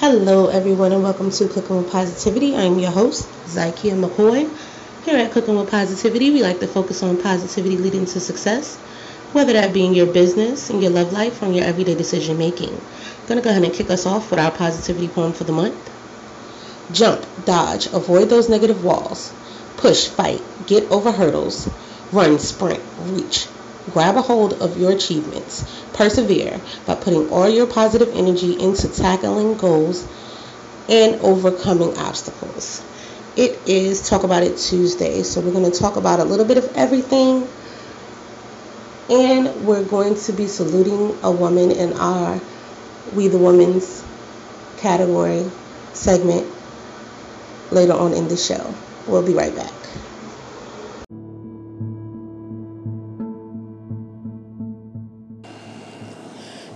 Hello, everyone, and welcome to Cooking with Positivity. I'm your host, Zykia McCoy. Here at Cooking with Positivity, we like to focus on positivity leading to success, whether that be in your business, in your love life, or in your everyday decision making. To go ahead and kick us off with our positivity poem for the month. Jump, dodge, avoid those negative walls. Push, fight, get over hurdles. Run, sprint, reach. Grab a hold of your achievements. Persevere by putting all your positive energy into tackling goals and overcoming obstacles. It is Talk About It Tuesday, so we're going to talk about a little bit of everything. And we're going to be saluting a woman in our We the Women's category segment later on in the show. We'll be right back.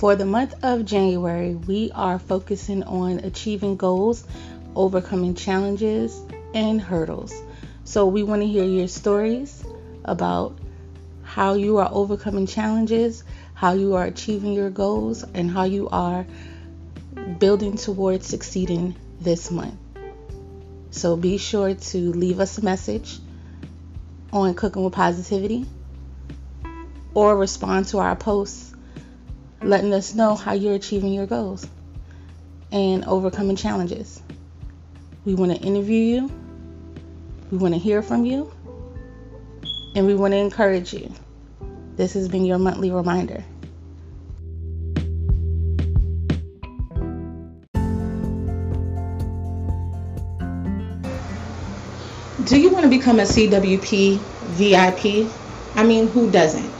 For the month of January, we are focusing on achieving goals, overcoming challenges, and hurdles. So, we want to hear your stories about how you are overcoming challenges, how you are achieving your goals, and how you are building towards succeeding this month. So, be sure to leave us a message on Cooking with Positivity or respond to our posts letting us know how you're achieving your goals and overcoming challenges. We want to interview you, we want to hear from you, and we want to encourage you. This has been your monthly reminder. Do you want to become a CWP VIP? I mean, who doesn't?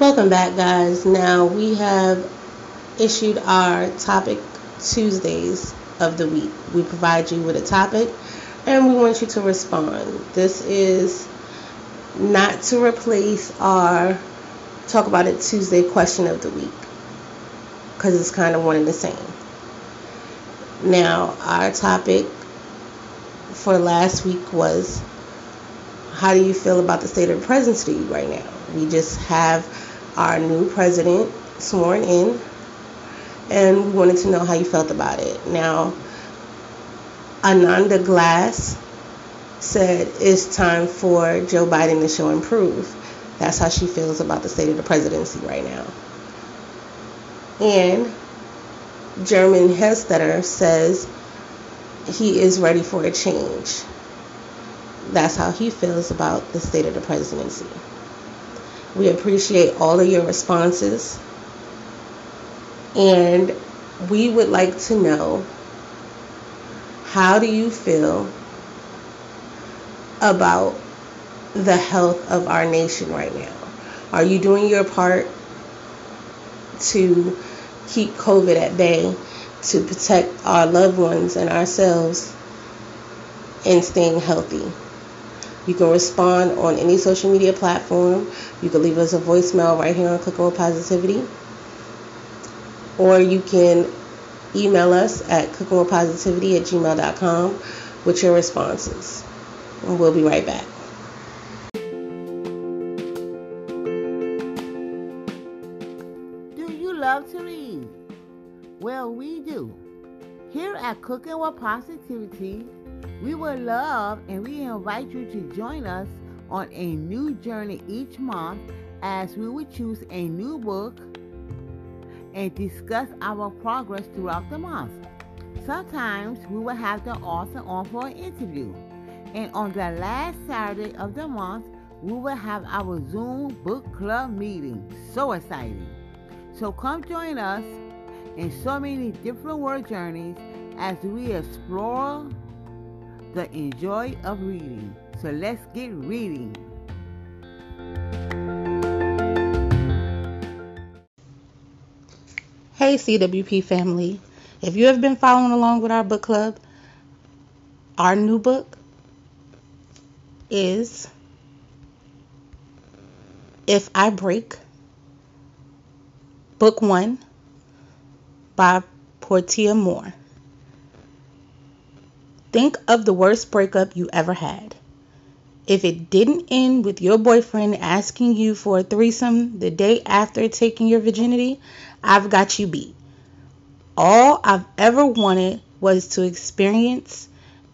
Welcome back, guys. Now we have issued our topic Tuesdays of the week. We provide you with a topic and we want you to respond. This is not to replace our talk about it Tuesday question of the week because it's kind of one and the same. Now, our topic for last week was how do you feel about the state of the presidency right now? We just have our new president sworn in, and we wanted to know how you felt about it. Now, Ananda Glass said it's time for Joe Biden to show and prove. That's how she feels about the state of the presidency right now. And German Hestetter says he is ready for a change. That's how he feels about the state of the presidency. We appreciate all of your responses. And we would like to know how do you feel about the health of our nation right now? Are you doing your part to keep COVID at bay, to protect our loved ones and ourselves, and staying healthy? You can respond on any social media platform. You can leave us a voicemail right here on Cooking with Positivity. Or you can email us at cookingwithpositivity at gmail.com with your responses. And we'll be right back. Do you love to read? Well, we do. Here at Cooking with Positivity, we would love and we invite you to join us on a new journey each month as we would choose a new book, and discuss our progress throughout the month. Sometimes we will have the author on for an interview. And on the last Saturday of the month, we will have our Zoom book club meeting. So exciting! So come join us in so many different world journeys as we explore the enjoy of reading. So let's get reading. Hey, CWP family. If you have been following along with our book club, our new book is If I Break, Book 1 by Portia Moore. Think of the worst breakup you ever had. If it didn't end with your boyfriend asking you for a threesome the day after taking your virginity, I've got you beat. All I've ever wanted was to experience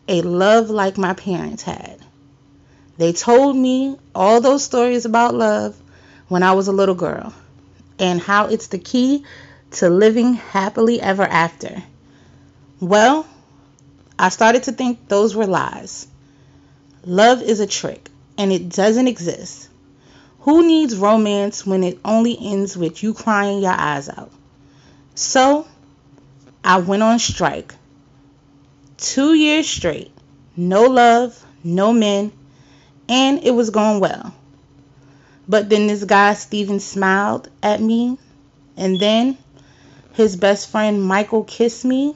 a love like my parents had. They told me all those stories about love when I was a little girl and how it's the key to living happily ever after. Well, I started to think those were lies. Love is a trick and it doesn't exist. Who needs romance when it only ends with you crying your eyes out? So, I went on strike. Two years straight. No love, no men, and it was going well. But then this guy, Steven, smiled at me, and then his best friend Michael kissed me.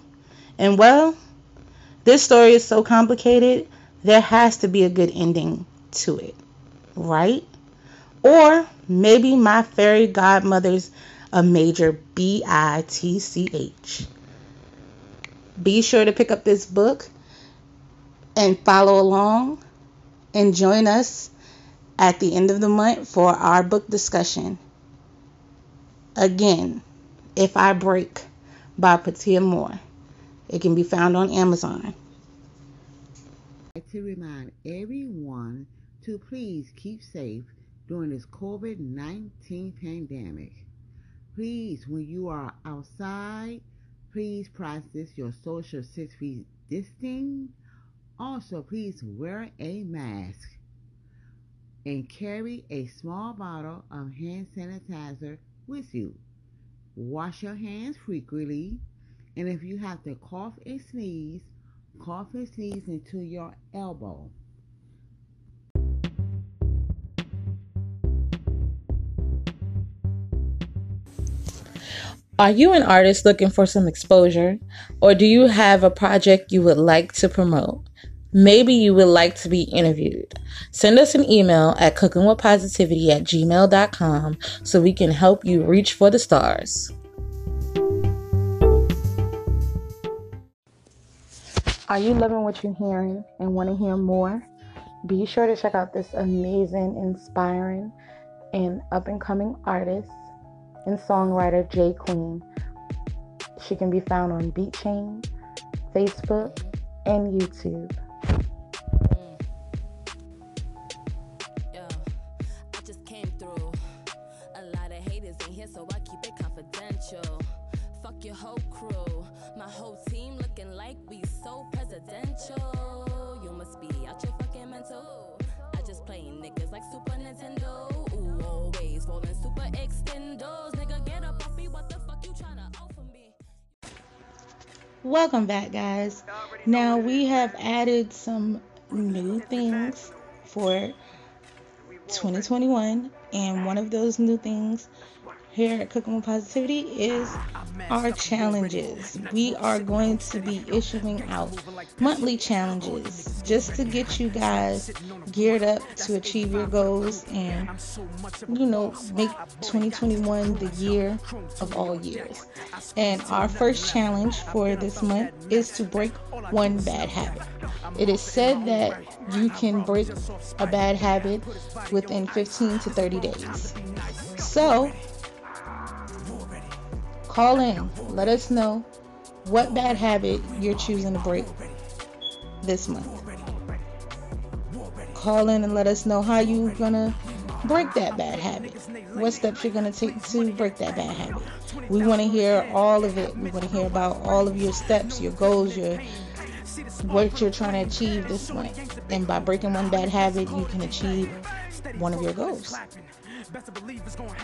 And well, this story is so complicated, there has to be a good ending to it, right? Or maybe my fairy godmother's a major B I T C H. Be sure to pick up this book and follow along and join us at the end of the month for our book discussion. Again, If I Break by Portia Moore. It can be found on Amazon. To remind everyone to please keep safe during this COVID 19 pandemic. Please, when you are outside, please practice your social six feet distancing. Also, please wear a mask and carry a small bottle of hand sanitizer with you. Wash your hands frequently, and if you have to cough and sneeze, cough and sneeze into your elbow. Are you an artist looking for some exposure? Or do you have a project you would like to promote? Maybe you would like to be interviewed. Send us an email at cookingwithpositivity at gmail.com so we can help you reach for the stars. Are you loving what you're hearing and want to hear more? Be sure to check out this amazing, inspiring, and up and coming artist and songwriter J Queen. She can be found on BeatChain, Facebook, and YouTube. Welcome back, guys. Now we have added some new things for 2021, and one of those new things here at Cooking with Positivity is our challenges. We are going to be issuing out monthly challenges just to get you guys geared up to achieve your goals and, you know, make 2021 the year of all years. And our first challenge for this month is to break one bad habit. It is said that you can break a bad habit within 15 to 30 days. So, Call in. Let us know what bad habit you're choosing to break this month. Call in and let us know how you're gonna break that bad habit. What steps you're going to take to break that bad habit. We want to hear all of it. We want to hear about all of your steps, your goals, your what you're trying to achieve this month. And by breaking one bad habit, you can achieve one of your goals.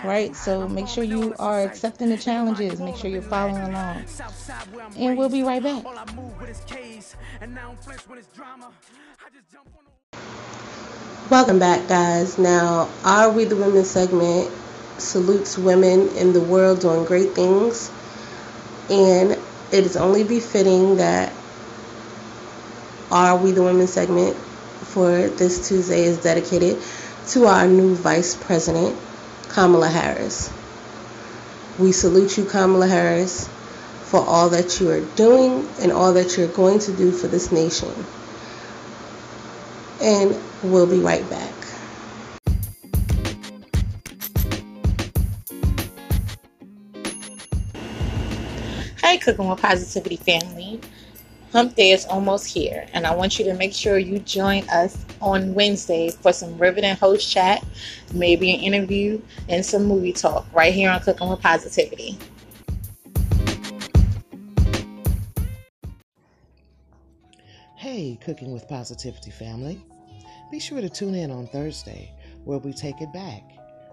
Right? So make sure you are accepting the challenges. Make sure you're following along. And we'll be right back. Welcome back, guys. Now, our We the Women segment salutes women in the world doing great things. And it is only befitting that our We the Women segment for this Tuesday is dedicated to our new Vice President, Kamala Harris. We salute you, Kamala Harris, for all that you are doing and all that you're going to do for this nation. And we'll be right back. Hi, Cooking with Positivity family. Hump Day is almost here, and I want you to make sure you join us on Wednesday for some riveting host chat, maybe an interview, and some movie talk right here on Cooking with Positivity. Hey, Cooking with Positivity family. Be sure to tune in on Thursday where we take it back.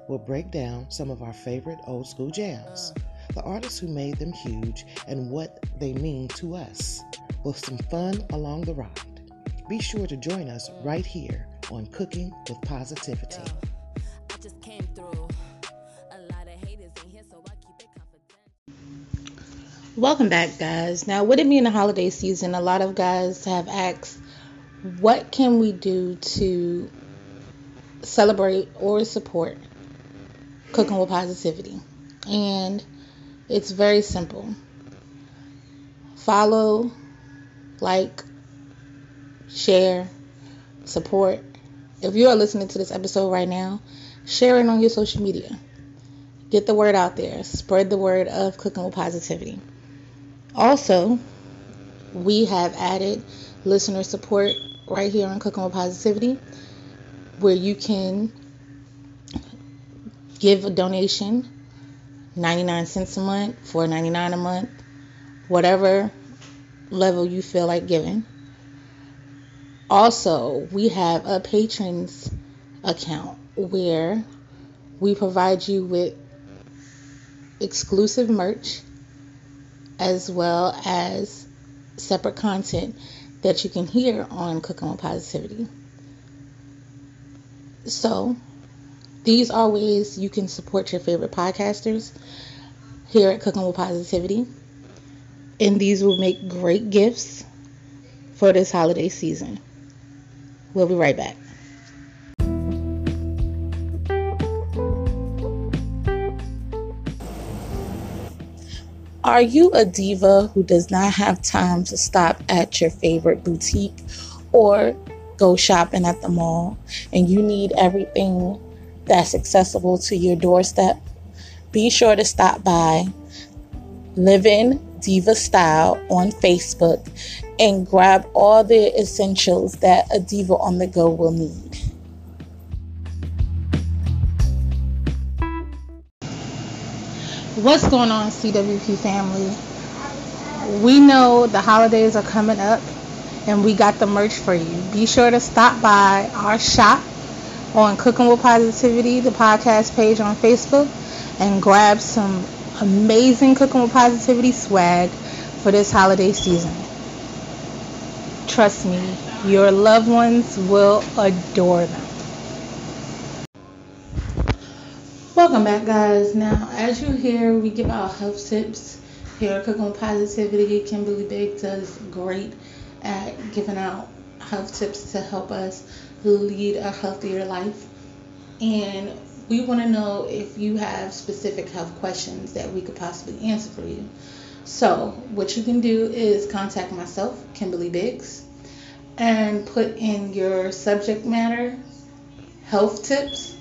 We'll break down some of our favorite old school jams, the artists who made them huge, and what they mean to us with some fun along the ride. Be sure to join us right here on Cooking with Positivity. I just came through. A lot of haters in here, so I keep it confidential. Welcome back, guys. Now, with it being the holiday season, a lot of guys have asked, what can we do to celebrate or support cooking with positivity? And it's very simple. Follow, like, share, support. If you are listening to this episode right now, share it on your social media. Get the word out there. Spread the word of cooking with positivity. Also, we have added listener support right here on Cooking with Positivity, where you can give a donation 99 cents a month, 4.99 a month, whatever level you feel like giving. Also, we have a patrons account where we provide you with exclusive merch as well as separate content that you can hear on Cooking with Positivity. So, these are ways you can support your favorite podcasters here at Cooking with Positivity. And these will make great gifts for this holiday season. We'll be right back. Are you a diva who does not have time to stop at your favorite boutique or go shopping at the mall and you need everything that's accessible to your doorstep? Be sure to stop by Living Diva Style on Facebook and grab all the essentials that a diva on the go will need. What's going on, CWP family? We know the holidays are coming up and we got the merch for you. Be sure to stop by our shop on Cooking with Positivity, the podcast page on Facebook, and grab some amazing Cooking with Positivity swag for this holiday season. Trust me, your loved ones will adore them. Welcome back, guys. Now, as you hear, we give out health tips here at Cooking with Positivity. Kimberly Biggs does great at giving out health tips to help us lead a healthier life. And we want to know if you have specific health questions that we could possibly answer for you. So, what you can do is contact myself, Kimberly Biggs, and put in your subject matter, health tips,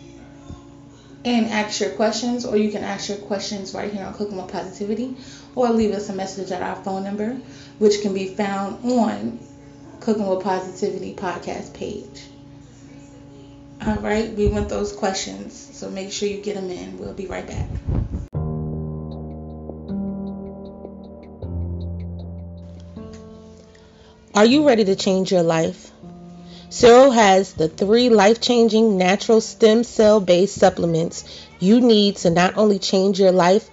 and ask your questions, or you can ask your questions right here on Cooking with Positivity, or leave us a message at our phone number, which can be found on Cooking with Positivity podcast page. All right, we want those questions, so make sure you get them in. We'll be right back. Are you ready to change your life? Cero has the three life changing natural stem cell based supplements you need to not only change your life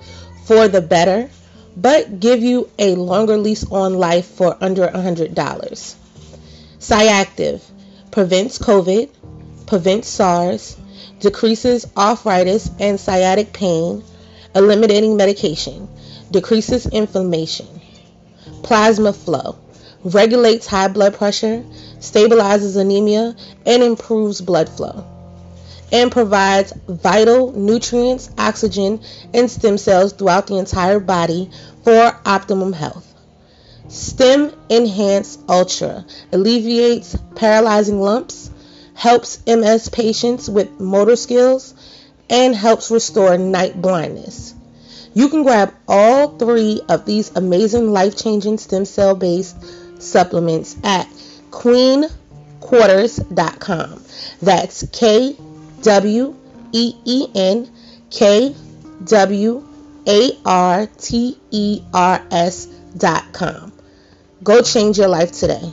for the better, but give you a longer lease on life for under $100. Cyactiv prevents COVID, prevents SARS, decreases arthritis and sciatic pain, eliminating medication, decreases inflammation. Plasma flow regulates high blood pressure, stabilizes anemia, and improves blood flow. And provides vital nutrients, oxygen, and stem cells throughout the entire body for optimum health. Stem Enhance Ultra alleviates paralyzing lumps, helps MS patients with motor skills, and helps restore night blindness. You can grab all three of these amazing life changing stem cell based supplements at queenquarters.com. That's K W E E N K W A R T E R S.com. Go change your life today.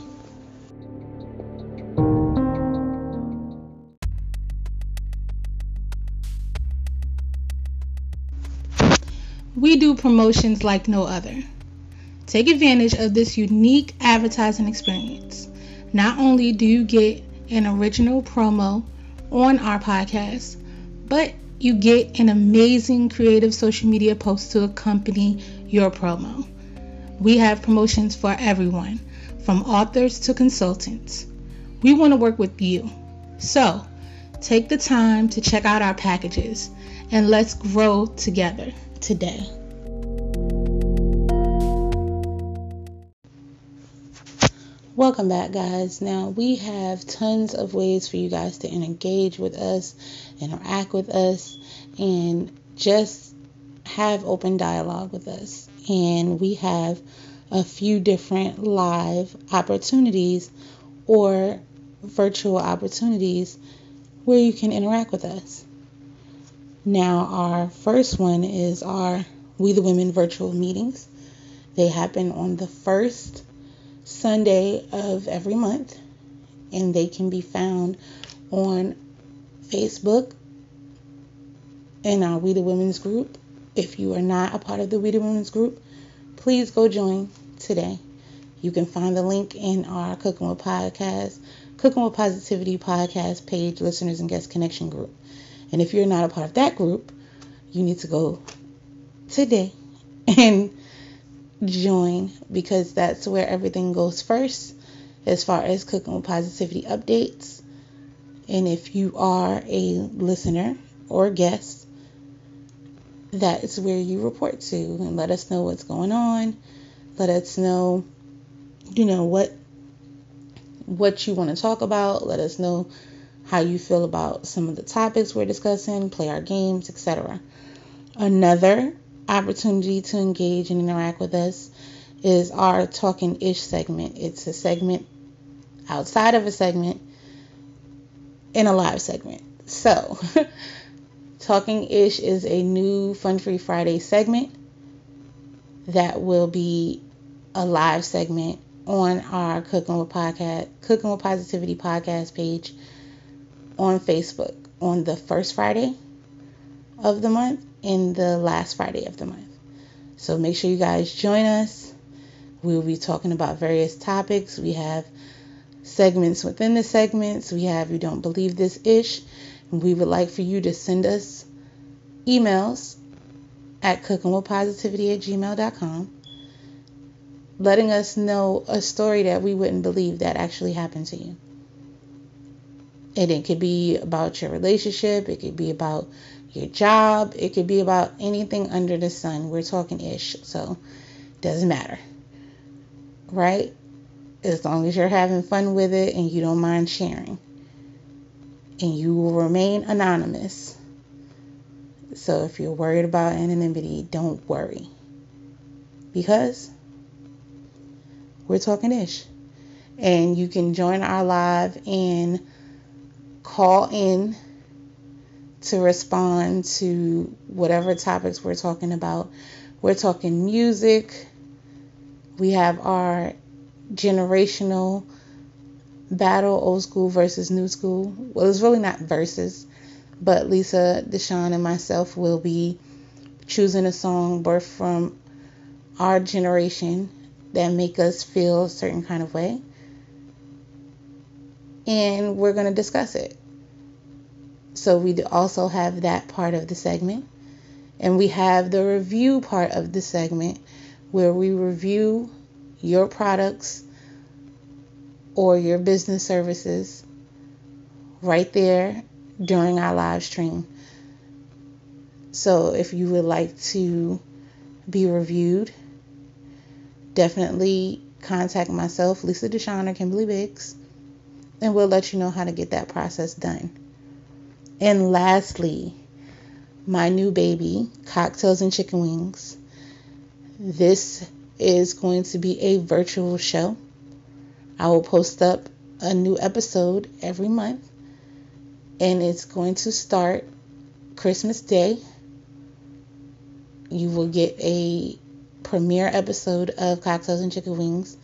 We do promotions like no other. Take advantage of this unique advertising experience. Not only do you get an original promo on our podcast, but you get an amazing creative social media post to accompany your promo. We have promotions for everyone, from authors to consultants. We want to work with you. So, take the time to check out our packages and let's grow together today. Welcome back, guys. Now, we have tons of ways for you guys to engage with us, interact with us, and just have open dialogue with us. And we have a few different live opportunities or virtual opportunities where you can interact with us. Now, our first one is our We the Women virtual meetings. They happen on the first Sunday of every month, and they can be found on Facebook in our We the Women's group. If you are not a part of the We the Women's group, please go join today. You can find the link in our Cooking with Podcast, Cooking with Positivity podcast page, listeners and guest connection group. And if you're not a part of that group, you need to go today and join because that's where everything goes first as far as cooking with positivity updates. And if you are a listener or guest, that is where you report to and let us know what's going on. Let us know, you know, what what you want to talk about. Let us know how you feel about some of the topics we're discussing, play our games, etc. Another opportunity to engage and interact with us is our Talking Ish segment. It's a segment outside of a segment in a live segment. So, Talking Ish is a new Fun Free Friday segment that will be a live segment on our Cooking with Podcast, Cooking with Positivity podcast page on Facebook on the first Friday of the month and the last Friday of the month. So make sure you guys join us. We will be talking about various topics. We have segments within the segments. We have You Don't Believe This Ish. And we would like for you to send us emails at cookingwithpositivity at gmail.com letting us know a story that we wouldn't believe that actually happened to you. And it could be about your relationship, it could be about your job, it could be about anything under the sun. We're talking ish, so doesn't matter. Right? As long as you're having fun with it and you don't mind sharing. And you will remain anonymous. So if you're worried about anonymity, don't worry. Because we're talking ish. And you can join our live and call in to respond to whatever topics we're talking about. We're talking music. We have our generational battle, old school versus new school. Well, it's really not versus, but Lisa, Deshawn, and myself will be choosing a song birthed from our generation that make us feel a certain kind of way. And we're going to discuss it. So we also have that part of the segment. And we have the review part of the segment where we review your products or your business services right there during our live stream. So if you would like to be reviewed, definitely contact myself, Lisa Deshawn or Kimberly Biggs, and we'll let you know how to get that process done. And lastly, my new baby, Cocktails and Chicken Wings. This is going to be a virtual show. I will post up a new episode every month, and it's going to start Christmas Day. You will get a premiere episode of Cocktails and Chicken Wings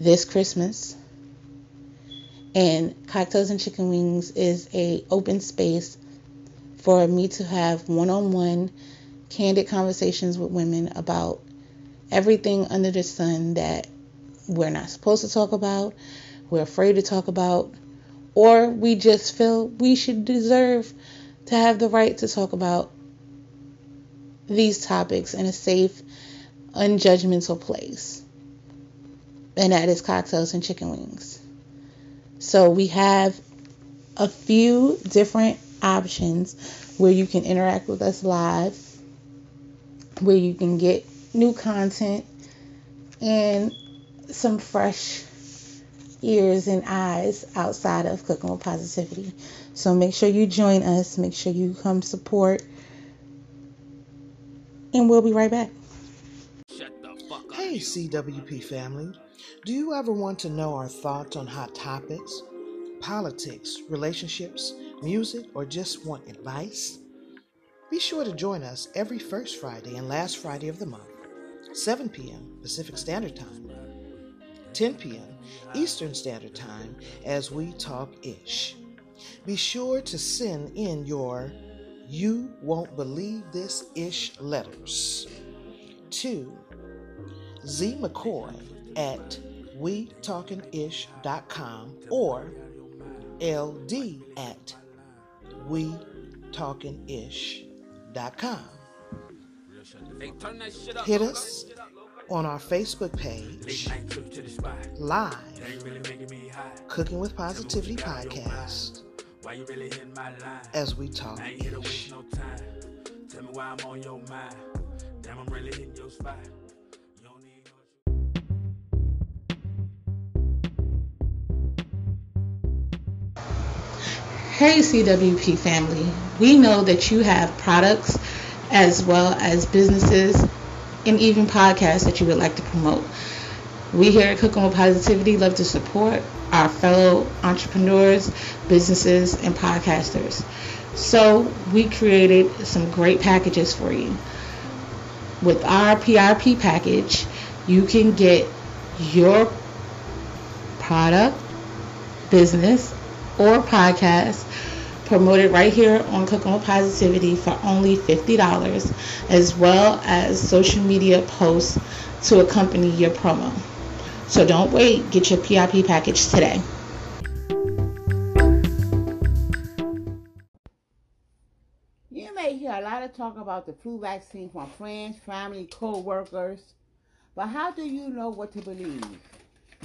this Christmas. And Cocktails and Chicken Wings is a open space for me to have one-on-one candid conversations with women about everything under the sun that we're not supposed to talk about, we're afraid to talk about, or we just feel we should deserve to have the right to talk about these topics in a safe, unjudgmental place. And that is cocktails and chicken wings. So we have a few different options where you can interact with us live, where you can get new content and some fresh ears and eyes outside of Cooking with Positivity. So make sure you join us, make sure you come support, and we'll be right back. Hey, CWP family. Do you ever want to know our thoughts on hot topics, politics, relationships, music, or just want advice? Be sure to join us every first Friday and last Friday of the month, 7 p.m. Pacific Standard Time, 10 p.m. Eastern Standard Time, as we talk ish. Be sure to send in your You Won't Believe This Ish letters to Z McCoy at WeTalkingIsh.com or LD at WeTalkingIsh.com. Hit us on our Facebook page, live, Cooking with Positivity podcast, as we talk ish. Tell me why I'm on your mind. Damn, I'm really hitting your spot. Hey, CWP family. We know that you have products as well as businesses and even podcasts that you would like to promote. We here at Cooking with Positivity love to support our fellow entrepreneurs, businesses, and podcasters. So we created some great packages for you. With our PRP package, you can get your product, business, or podcast promoted right here on Cooking with Positivity for only $50, as well as social media posts to accompany your promo. So don't wait, get your PIP package today. You may hear a lot of talk about the flu vaccine from friends, family, co-workers, but how do you know what to believe?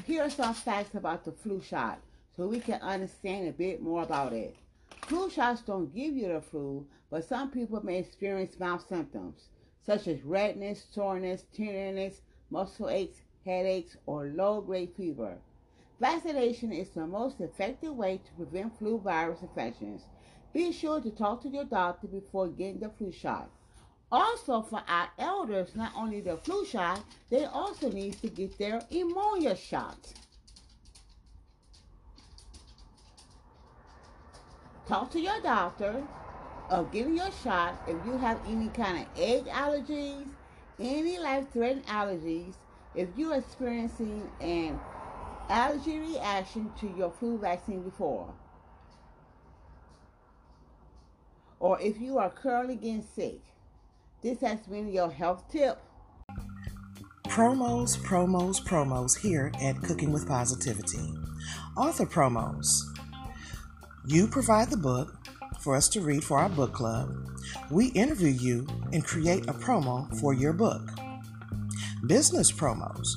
Here are some facts about the flu shot so we can understand a bit more about it. Flu shots don't give you the flu, but some people may experience mild symptoms such as redness, soreness, tenderness, muscle aches, headaches, or low grade fever. Vaccination is the most effective way to prevent flu virus infections. Be sure to talk to your doctor before getting the flu shot. Also, for our elders, not only the flu shot, they also need to get their pneumonia shot. Talk to your doctor of getting your shot if you have any kind of egg allergies, any life-threatening allergies, if you're experiencing an allergy reaction to your flu vaccine before, or if you are currently getting sick. This has been your health tip. Promos, promos, promos here at Cooking with Positivity. Author promos. You provide the book for us to read for our book club. We interview you and create a promo for your book. Business promos.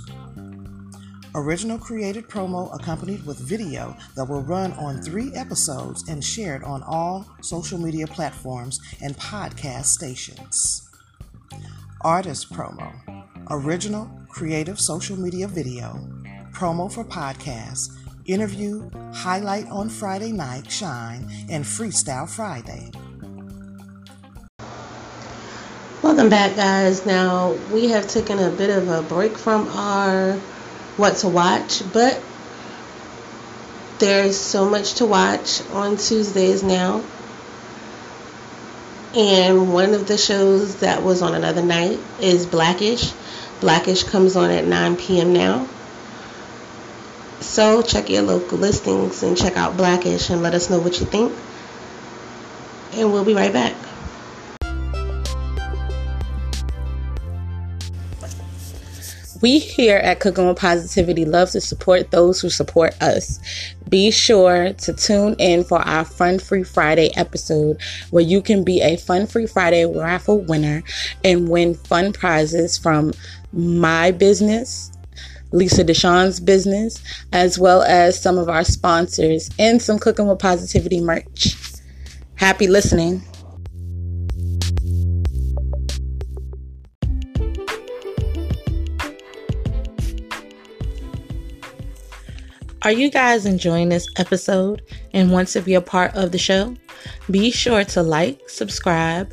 Original created promo accompanied with video that will run on three episodes and shared on all social media platforms and podcast stations. Artist promo. Original creative social media video. Promo for podcasts. Interview, highlight on Friday night, shine, and freestyle Friday. Welcome back, guys. Now, we have taken a bit of a break from our what to watch, but there's so much to watch on Tuesdays now. And one of the shows that was on another night is Blackish. Blackish comes on at 9 p.m. now. So check your local listings and check out Blackish and let us know what you think. And we'll be right back. We here at Cooking with Positivity love to support those who support us. Be sure to tune in for our Fun Free Friday episode where you can be a Fun Free Friday raffle winner and win fun prizes from my business, Lisa Deshawn's business, as well as some of our sponsors and some Cooking with Positivity merch. Happy listening. Are you guys enjoying this episode and want to be a part of the show? Be sure to like, subscribe,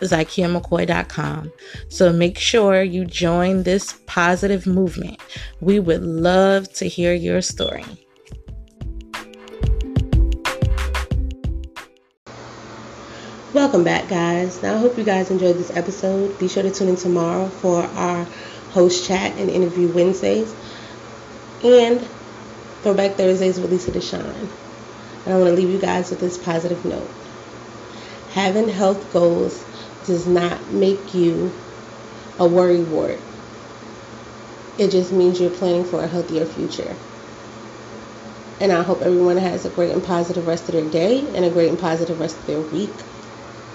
ZykiaMcCoy.com. So make sure you join this positive movement. We would love to hear your story. Welcome back, guys. Now, I hope you guys enjoyed this episode. Be sure to tune in tomorrow for our host chat and interview Wednesdays and Throwback Thursdays with Lisa Deshawn. And I want to leave you guys with this positive note. Having health goals does not make you a worry wart. It just means you're planning for a healthier future. And I hope everyone has a great and positive rest of their day and a great and positive rest of their week.